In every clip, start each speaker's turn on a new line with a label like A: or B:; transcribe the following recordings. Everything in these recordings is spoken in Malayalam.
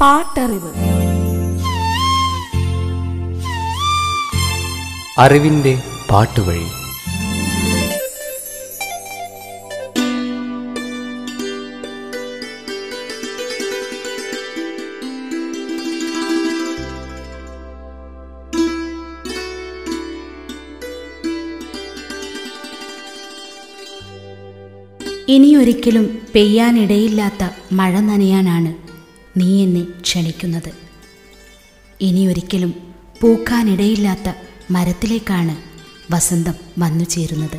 A: പാട്ടറിവ്.
B: അറിവിന്റെ പാട്ടുവഴി.
C: ഇനിയൊരിക്കലും പെയ്യാനിടയില്ലാത്ത മഴ നനയാനാണ് നീ എന്നെ ക്ഷണിക്കുന്നത്. ഇനിയൊരിക്കലും പൂക്കാനിടയില്ലാത്ത മരത്തിലേക്കാണ് വസന്തം വന്നു ചേരുന്നത്.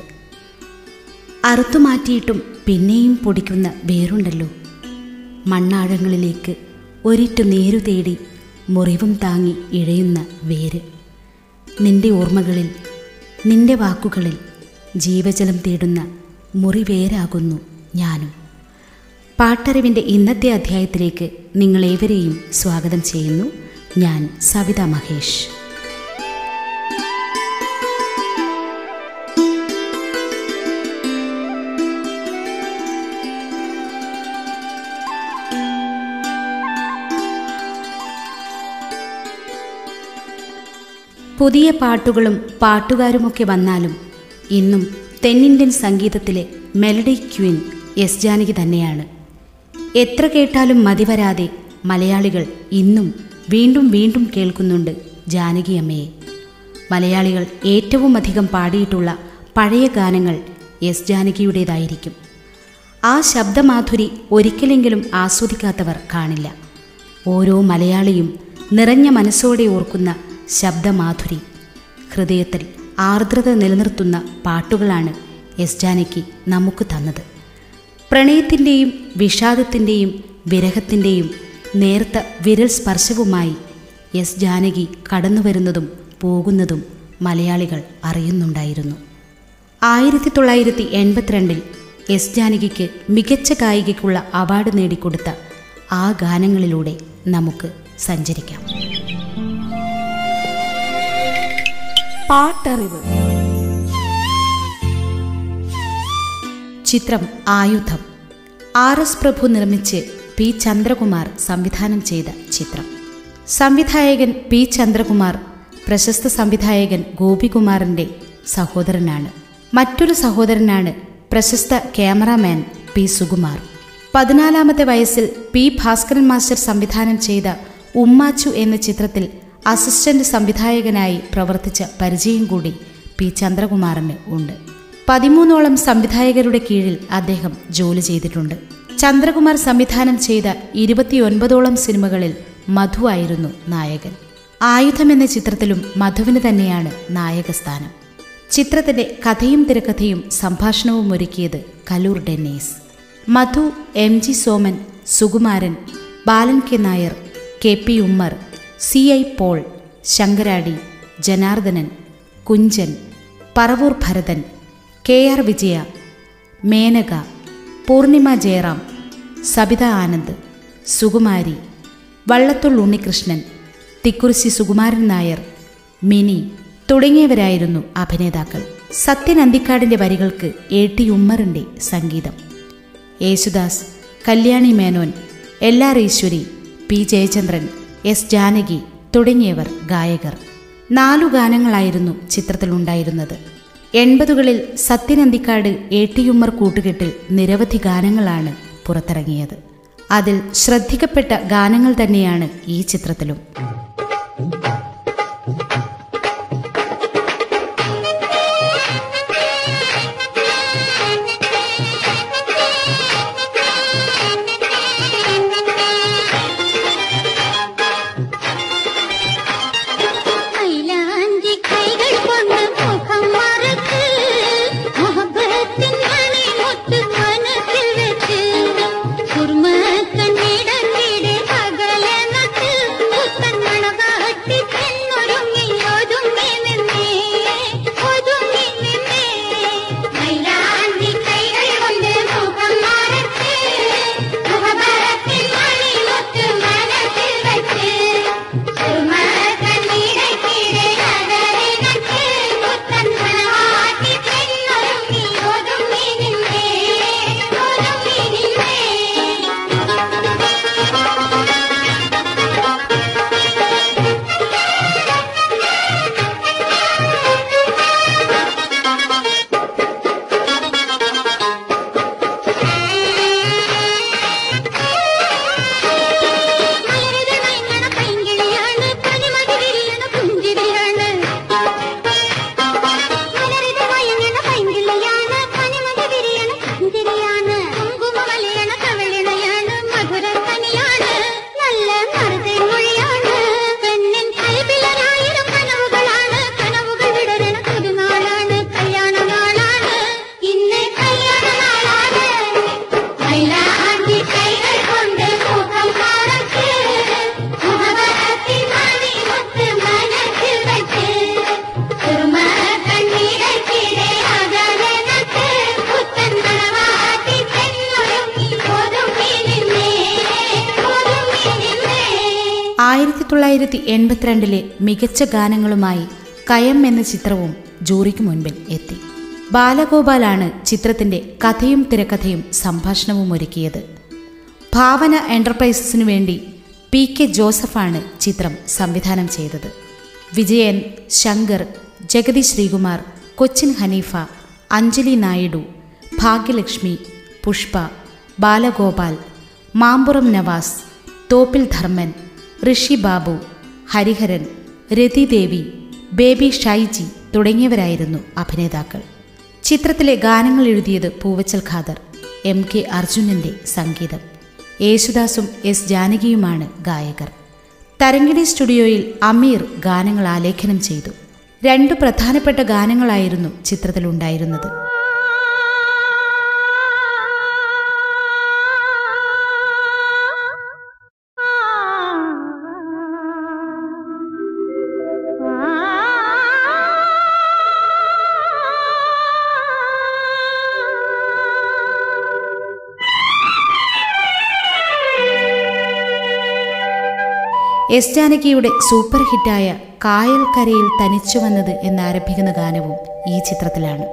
C: അറുത്തുമാറ്റിയിട്ടും പിന്നെയും പൊടിക്കുന്ന വേറുണ്ടല്ലോ മണ്ണാഴങ്ങളിലേക്ക് ഒരിറ്റു നേരു തേടി മുറിവും താങ്ങി ഇഴയുന്ന വേര്. നിന്റെ ഓർമ്മകളിൽ നിന്റെ വാക്കുകളിൽ ജീവജലം തേടുന്ന മുറിവേരാകുന്നു ഞാനും. പാട്ടറിവിന്റെ ഇന്നത്തെ അധ്യായത്തിലേക്ക് നിങ്ങളേവരെയും സ്വാഗതം ചെയ്യുന്നു. ഞാൻ സവിത മഹേഷ്. പുതിയ പാട്ടുകളും പാട്ടുകാരുമൊക്കെ വന്നാലും ഇന്നും തെന്നിന്ത്യൻ സംഗീതത്തിലെ മെലഡി ക്വീൻ എസ് ജാനകി തന്നെയാണ്. എത്ര കേട്ടാലും മതിവരാതെ മലയാളികൾ ഇന്നും വീണ്ടും വീണ്ടും കേൾക്കുന്നുണ്ട് ജാനകിയമ്മയെ മലയാളികൾ ഏറ്റവും അധികം പാടിയിട്ടുള്ള പഴയ ഗാനങ്ങൾ എസ് ജാനകിയുടേതായിരിക്കും. ആ ശബ്ദമാധുരി ഒരിക്കലെങ്കിലും ആസ്വദിക്കാത്തവർ കാണില്ല. ഓരോ മലയാളിയും നിറഞ്ഞ മനസ്സോടെ ഓർക്കുന്ന ശബ്ദമാധുരി ഹൃദയത്തിൽ ആർദ്രത നിലനിർത്തുന്ന പാട്ടുകളാണ് എസ് ജാനകി നമുക്ക് തന്നത്. പ്രണയത്തിന്റെയും വിഷാദത്തിന്റെയും വിരഹത്തിന്റെയും നേർത്ത വിരൽ സ്പർശവുമായി എസ് ജാനകി കടന്നു വരുന്നതും പോകുന്നതും മലയാളികൾ അറിയുന്നുണ്ടായിരുന്നു. ആയിരത്തി തൊള്ളായിരത്തി എൺപത്തിരണ്ടിൽ എസ് ജാനകിക്ക് മികച്ച ഗായികയ്ക്കുള്ള അവാർഡ് നേടിക്കൊടുത്ത ആ ഗാനങ്ങളിലൂടെ നമുക്ക് സഞ്ചരിക്കാം.
A: പാട്ടറിവ്.
C: ചിത്രം ആയുധം. ആർ എസ് പ്രഭു നിർമ്മിച്ച് പി ചന്ദ്രകുമാർ സംവിധാനം ചെയ്ത ചിത്രം. സംവിധായകൻ പി ചന്ദ്രകുമാർ പ്രശസ്ത സംവിധായകൻ ഗോപികുമാറിന്റെ സഹോദരനാണ്. മറ്റൊരു സഹോദരനാണ് പ്രശസ്ത ക്യാമറാമാൻ പി സുകുമാർ. പതിനാലാമത്തെ വയസ്സിൽ പി ഭാസ്കരൻ മാസ്റ്റർ സംവിധാനം ചെയ്ത ഉമ്മാച്ചു എന്ന ചിത്രത്തിൽ അസിസ്റ്റന്റ് സംവിധായകനായി പ്രവർത്തിച്ച പരിചയം കൂടി പി ചന്ദ്രകുമാറിന് ഉണ്ട്. പതിമൂന്നോളം സംവിധായകരുടെ കീഴിൽ അദ്ദേഹം ജോലി ചെയ്തിട്ടുണ്ട്. ചന്ദ്രകുമാർ സംവിധാനം ചെയ്ത ഇരുപത്തിയൊൻപതോളം സിനിമകളിൽ മധു ആയിരുന്നു നായകൻ. ആയുധം എന്ന ചിത്രത്തിലും മധുവിന് തന്നെയാണ് നായകസ്ഥാനം ചിത്രത്തിന്റെ കഥയും തിരക്കഥയും സംഭാഷണവും ഒരുക്കിയത് Kaloor Dennis. Madhu M G Soman Sukumaran Balan K Nair K P Ummer C I Paul Sankaradi Janardhanan Kunchan Paravoor Bharathan K R Vijaya Menaka Poornima Jayaram Sabitha Anand Sukumari Vallathol Unnikrishnan Thikkurissy Sukumaran Nair Mini തുടങ്ങിയവരായിരുന്നു അഭിനേതാക്കൾ. സത്യൻ അന്തിക്കാടിന്റെ വരികൾക്ക് എ ടി ഉമ്മറിന്റെ സംഗീതം. Yesudas Kalyani Menon L R Eswari P Jayachandran S Janaki തുടങ്ങിയവർ ഗായകർ. നാലു ഗാനങ്ങളായിരുന്നു ചിത്രത്തിലുണ്ടായിരുന്നത്. എൺപതുകളിൽ സത്യനന്തിക്കാട് എ ടി ഉമ്മർ കൂട്ടുകെട്ടിൽ നിരവധി ഗാനങ്ങളാണ് പുറത്തിറങ്ങിയത്. അതിൽ ശ്രദ്ധിക്കപ്പെട്ട ഗാനങ്ങൾ തന്നെയാണ് ഈ ചിത്രത്തിലും. തൊള്ളായിരത്തി എൺപത്തിരണ്ടിലെ മികച്ച ഗാനങ്ങളുമായി കയം എന്ന ചിത്രവും ജൂറിക്ക് മുൻപിൽ എത്തി. ബാലഗോപാലാണ് ചിത്രത്തിന്റെ കഥയും തിരക്കഥയും സംഭാഷണവും ഒരുക്കിയത്. ഭാവന എന്റർപ്രൈസസിനു വേണ്ടി പി കെ ജോസഫാണ് ചിത്രം സംവിധാനം ചെയ്തത്. വിജയൻ ശങ്കർ ജഗതി ശ്രീകുമാർ കൊച്ചിൻ ഹനീഫ അഞ്ജലി നായിഡു ഭാഗ്യലക്ഷ്മി പുഷ്പ ബാലഗോപാൽ മാമ്പുറം നവാസ് തോപ്പിൽ ധർമ്മൻ ഋഷി ബാബു ഹരിഹരൻ രതിദേവി ബേബി ഷൈജി തുടങ്ങിയവരായിരുന്നു അഭിനേതാക്കൾ. ചിത്രത്തിലെ ഗാനങ്ങൾ എഴുതിയത് പൂവച്ചൽ ഖാദർ എം കെ അർജുനന്റെ സംഗീതം. യേശുദാസും എസ് ജാനകിയുമാണ് ഗായകർ. തരങ്കിണി സ്റ്റുഡിയോയിൽ അമീർ ഗാനങ്ങൾ ആലേഖനം ചെയ്തു. രണ്ടു പ്രധാനപ്പെട്ട ഗാനങ്ങളായിരുന്നു ചിത്രത്തിലുണ്ടായിരുന്നത്. എസ് ജാനകിയുടെ സൂപ്പർ ഹിറ്റായ കായൽ കരയിൽ തനിച്ചു വന്നത് എന്നാരംഭിക്കുന്ന ഗാനവും ഈ ചിത്രത്തിലാണ്.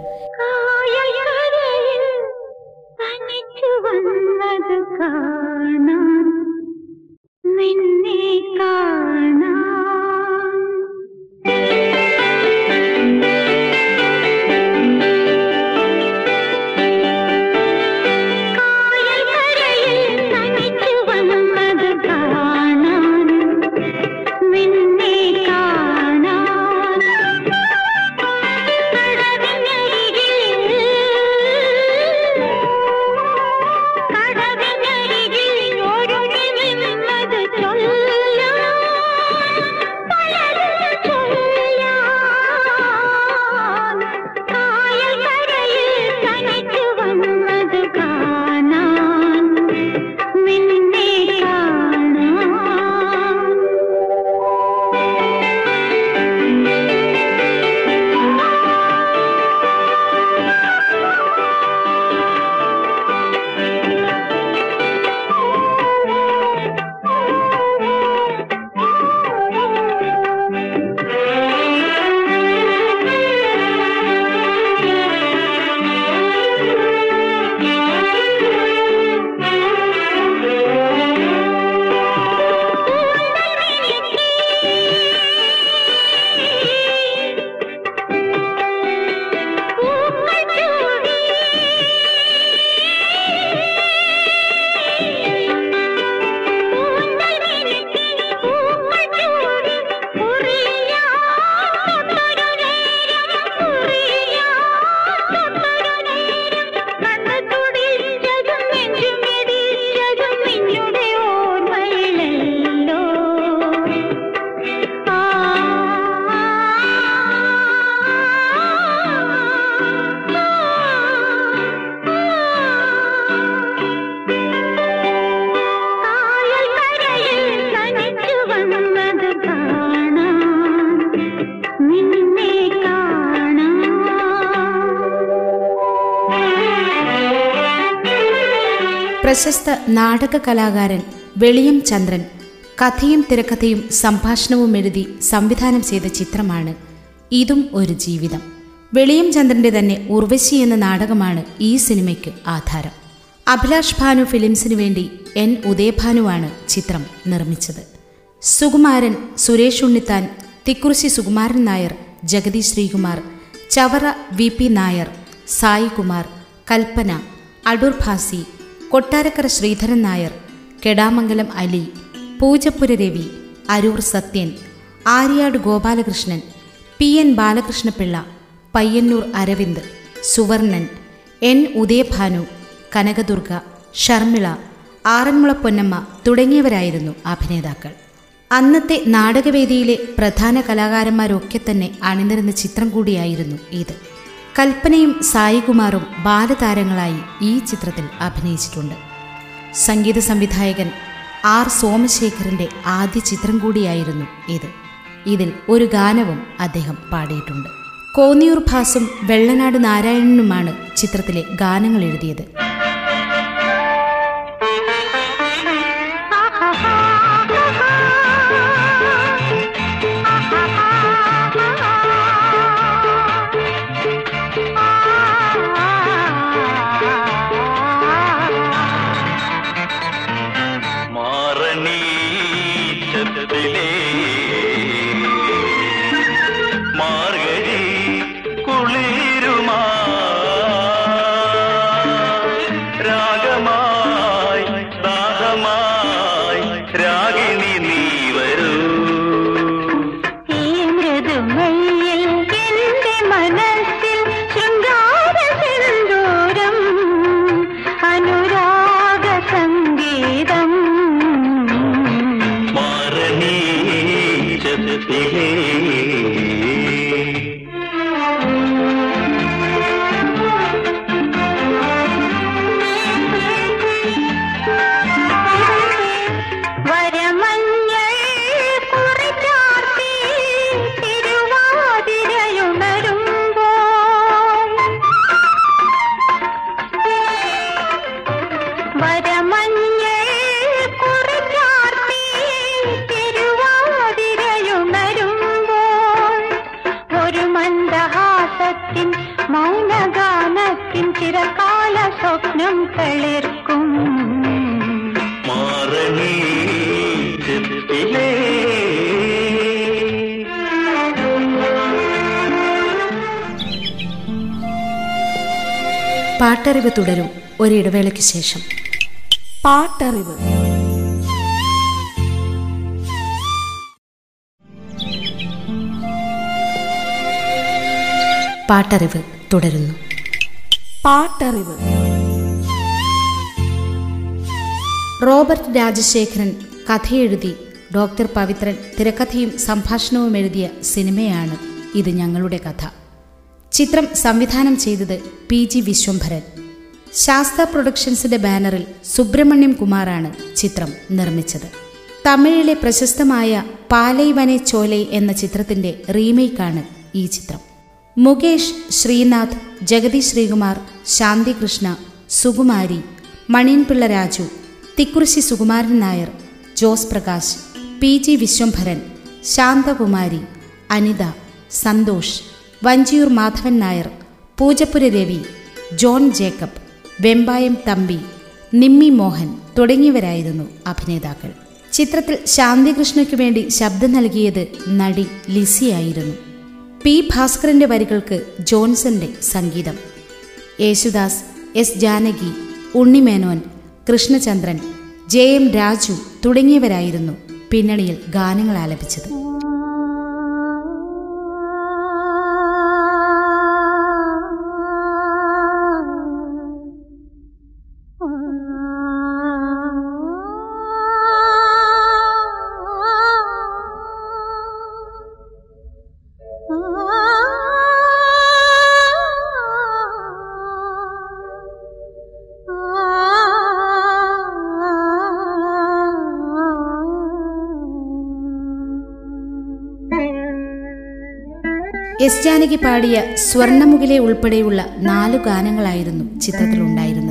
C: പ്രശസ്ത നാടക കലാകാരൻ വെളിയം ചന്ദ്രൻ. കഥയും തിരക്കഥയും സംഭാഷണവും എഴുതി സംവിധാനം ചെയ്ത ചിത്രമാണ് ഇതും ഒരു ജീവിതം. വെളിയം ചന്ദ്രന്റെ തന്നെ ഉർവശി എന്ന നാടകമാണ് ഈ സിനിമയ്ക്ക് ആധാരം. അഭിലാഷ് ഭാനു ഫിലിംസിനു വേണ്ടി എൻ ഉദയഭാനുവാണ് ചിത്രം നിർമ്മിച്ചത്. Sukumaran Suresh Unnithan Thikkurissy Sukumaran Nair Jagathy Sreekumar Chavara V P Nair Saikumar Kalpana Adoor Bhasi Kottarakkara Sreedharan Nair Kedamangalam Ali Poojappura Ravi Aroor Sathyan Aryad Gopalakrishnan P N Balakrishna Pillai Payyannur Aravind Suvarnan N Udayabhanu Kanakadurga Sharmila Aranmula Ponnamma തുടങ്ങിയവരായിരുന്നു അഭിനേതാക്കൾ. അന്നത്തെ നാടകവേദിയിലെ പ്രധാന കലാകാരന്മാരൊക്കെ തന്നെ അണിനിരുന്ന ചിത്രം കൂടിയായിരുന്നു ഇത്. കൽപ്പനയും സായികുമാറും ബാലതാരങ്ങളായി ഈ ചിത്രത്തിൽ അഭിനയിച്ചിട്ടുണ്ട്. സംഗീത സംവിധായകൻ ആർ സോമശേഖരന്റെ ആദ്യ ചിത്രം കൂടിയായിരുന്നു ഇത്. ഇതിൽ ഒരു ഗാനവും അദ്ദേഹം പാടിയിട്ടുണ്ട്. കോന്നിയൂർ ഭാസും വെള്ളനാട് നാരായണനുമാണ് ചിത്രത്തിലെ ഗാനങ്ങൾ എഴുതിയത്.
A: പാട്ടറിവ് തുടരും ഒരിടവേളയ്ക്ക് ശേഷം.
D: പാട്ടറിവ്.
A: പാട്ടറിവ് തുടരുന്നു.
D: പാട്ടറിവ്.
A: റോബർട്ട് രാജശേഖരൻ കഥയെഴുതി ഡോക്ടർ പവിത്രൻ തിരക്കഥയും സംഭാഷണവും എഴുതിയ സിനിമയാണ് ഇത് ഞങ്ങളുടെ കഥ. ചിത്രം സംവിധാനം ചെയ്തത് പി ജി വിശ്വംഭരൻ. ശാസ്ത പ്രൊഡക്ഷൻസിന്റെ ബാനറിൽ സുബ്രഹ്മണ്യം കുമാറാണ് ചിത്രം നിർമ്മിച്ചത്. തമിഴിലെ പ്രശസ്തമായ പാലൈ വനെ ചോലൈ എന്ന ചിത്രത്തിന്റെ റീമേക്കാണ് ഈ ചിത്രം. Mukesh Sreenath Jagathy Sreekumar Shanthikrishna Sukumari Maniyanpilla Raju Thikkurissy Sukumaran Nair Jose Prakash P G Vishwambharan Santhakumari Anitha Santhosh Vanchiyoor Madhavan Nair Poojappura Ravi John Jacob Vembayam Thampi Nimmi Mohan തുടങ്ങിയവരായിരുന്നു അഭിനേതാക്കൾ. ചിത്രത്തിൽ ശാന്തികൃഷ്ണയ്ക്കു വേണ്ടി ശബ്ദം നൽകിയത് നടി ലിസിയായിരുന്നു പി ഭാസ്കറിന്റെ വരികൾക്ക് ജോൺസന്റെ സംഗീതം. Yesudas S Janaki Unni Menon Krishnachandran J M Raju തുടങ്ങിയവരായിരുന്നു പിന്നണിയിൽ ഗാനങ്ങൾ ആലപിച്ചത്. എസ് ജാനകി പാടിയ സ്വർണമുകിലെ ഉൾപ്പെടെയുള്ള നാലു ഗാനങ്ങളായിരുന്നു ചിത്രത്തിലുണ്ടായിരുന്നത്.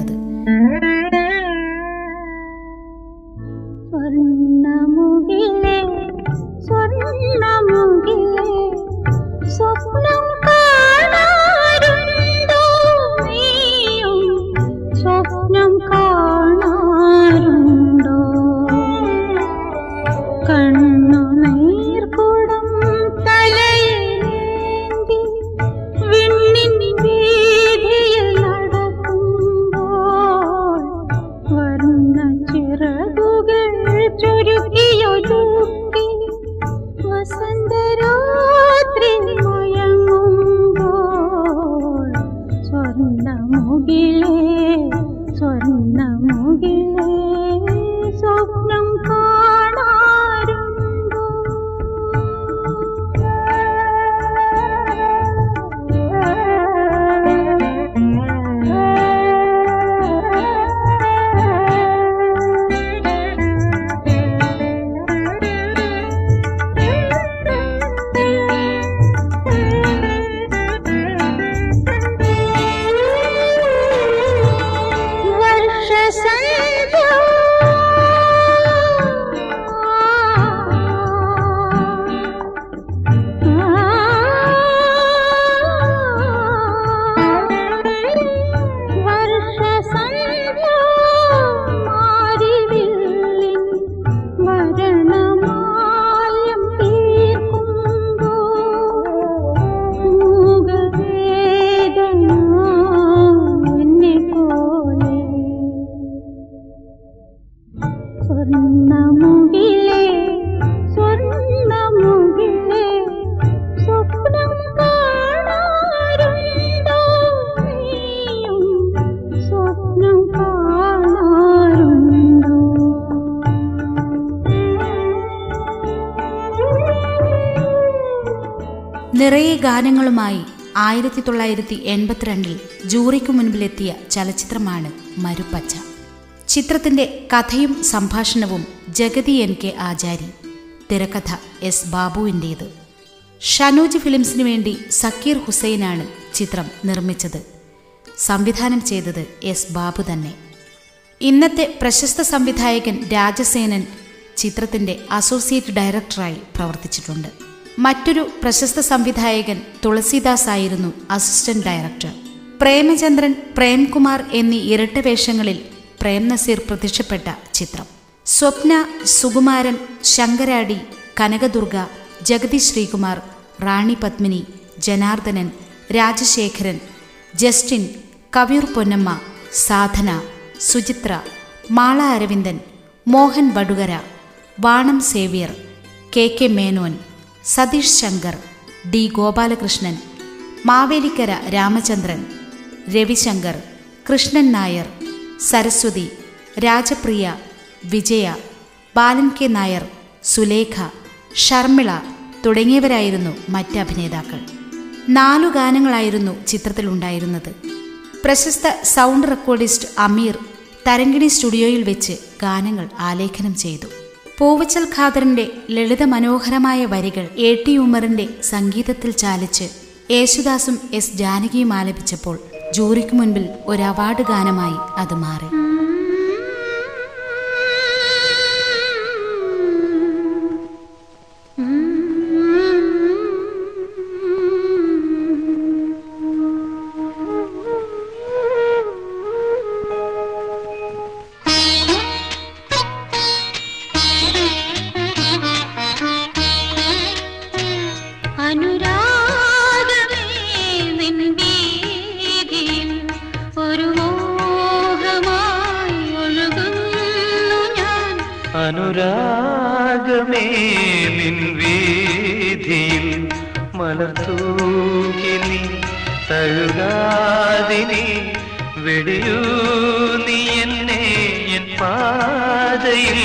A: നിറയെ ഗാനങ്ങളുമായി ആയിരത്തി തൊള്ളായിരത്തി എൺപത്തിരണ്ടിൽ ജൂറിക്കു മുൻപിലെത്തിയ ചലച്ചിത്രമാണ് മരുപ്പച്ച ചിത്രത്തിന്റെ കഥയും സംഭാഷണവും ജഗതി എൻ കെ ആചാരി. തിരക്കഥ എസ് ബാബുവിന്റേത് ഷനൂജ് ഫിലിംസിനു വേണ്ടി സക്കീർ ഹുസൈനാണ് ചിത്രം നിർമ്മിച്ചത്. സംവിധാനം ചെയ്തത് എസ് ബാബു തന്നെ. ഇന്നത്തെ പ്രശസ്ത സംവിധായകൻ രാജസേനൻ ചിത്രത്തിന്റെ അസോസിയേറ്റ് ഡയറക്ടറായി പ്രവർത്തിച്ചിട്ടുണ്ട്.
C: മറ്റൊരു പ്രശസ്ത സംവിധായകൻ തുളസീദാസ് ആയിരുന്നു അസിസ്റ്റന്റ് ഡയറക്ടർ. പ്രേമചന്ദ്രൻ പ്രേംകുമാർ എന്നീ ഇരട്ട വേഷങ്ങളിൽ പ്രേം നസീർ പ്രത്യക്ഷപ്പെട്ട ചിത്രം. Swapna Sukumaran Sankaradi Kanakadurga Jagathy Sreekumar Rani Padmini Janardanan Rajasekharan Justin Kaviyoor Ponnamma Sadhana Suchitra Mala Aravindan Mohan Vadukara Vanam Xavier K K Menon Satheesh Shankar D Gopalakrishnan Mavelikkara Ramachandran Ravishankar Krishnan Nair Saraswathi Rajapriya Vijaya Balan K Nair Sulekha Sharmila തുടങ്ങിയവരായിരുന്നു മറ്റ് അഭിനേതാക്കൾ. നാലു ഗാനങ്ങളായിരുന്നു ചിത്രത്തിലുണ്ടായിരുന്നത് പ്രശസ്ത സൗണ്ട് റെക്കോർഡിസ്റ്റ് അമീർ തരങ്കിണി സ്റ്റുഡിയോയിൽ വെച്ച് ഗാനങ്ങൾ ആലേഖനം ചെയ്തു. പൂവച്ചൽ ഖാദറിന്റെ ലളിത മനോഹരമായ വരികൾ എ ടി ഉമറിന്റെ സംഗീതത്തിൽ ചാലിച്ച് യേശുദാസും എസ് ജാനകിയും ആലപിച്ചപ്പോൾ ജൂറിക്ക് മുൻപിൽ ഒരു അവാർഡ് ഗാനമായി അത് മാറി.
E: അനുരാഗമേ നിൻ വീതിയിൽ
A: മലത്തൂകി നീ തഴുകാതിനി വെടിയൂ നീ എന്നെ എൻ പാതയിൽ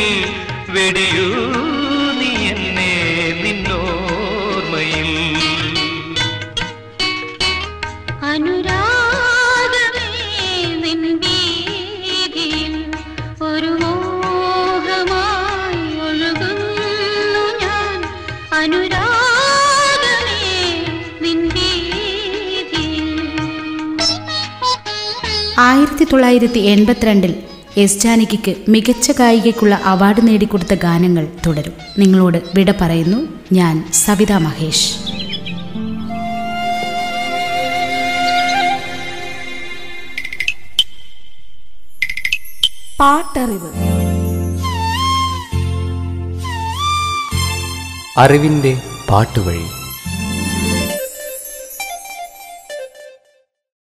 A: വെടിയൂ
C: ആയിരത്തി തൊള്ളായിരത്തി എൺപത്തിരണ്ടിൽ എസ് ജാനകിക്ക് മികച്ച ഗായികയ്ക്കുള്ള അവാർഡ് നേടിക്കൊടുത്ത ഗാനങ്ങൾ തുടരും. നിങ്ങളോട് വിട പറയുന്നു ഞാൻ സവിത മഹേഷ്.
D: പാട്ടറിവ്.
B: അറിവിന്റെ പാട്ടുവഴി.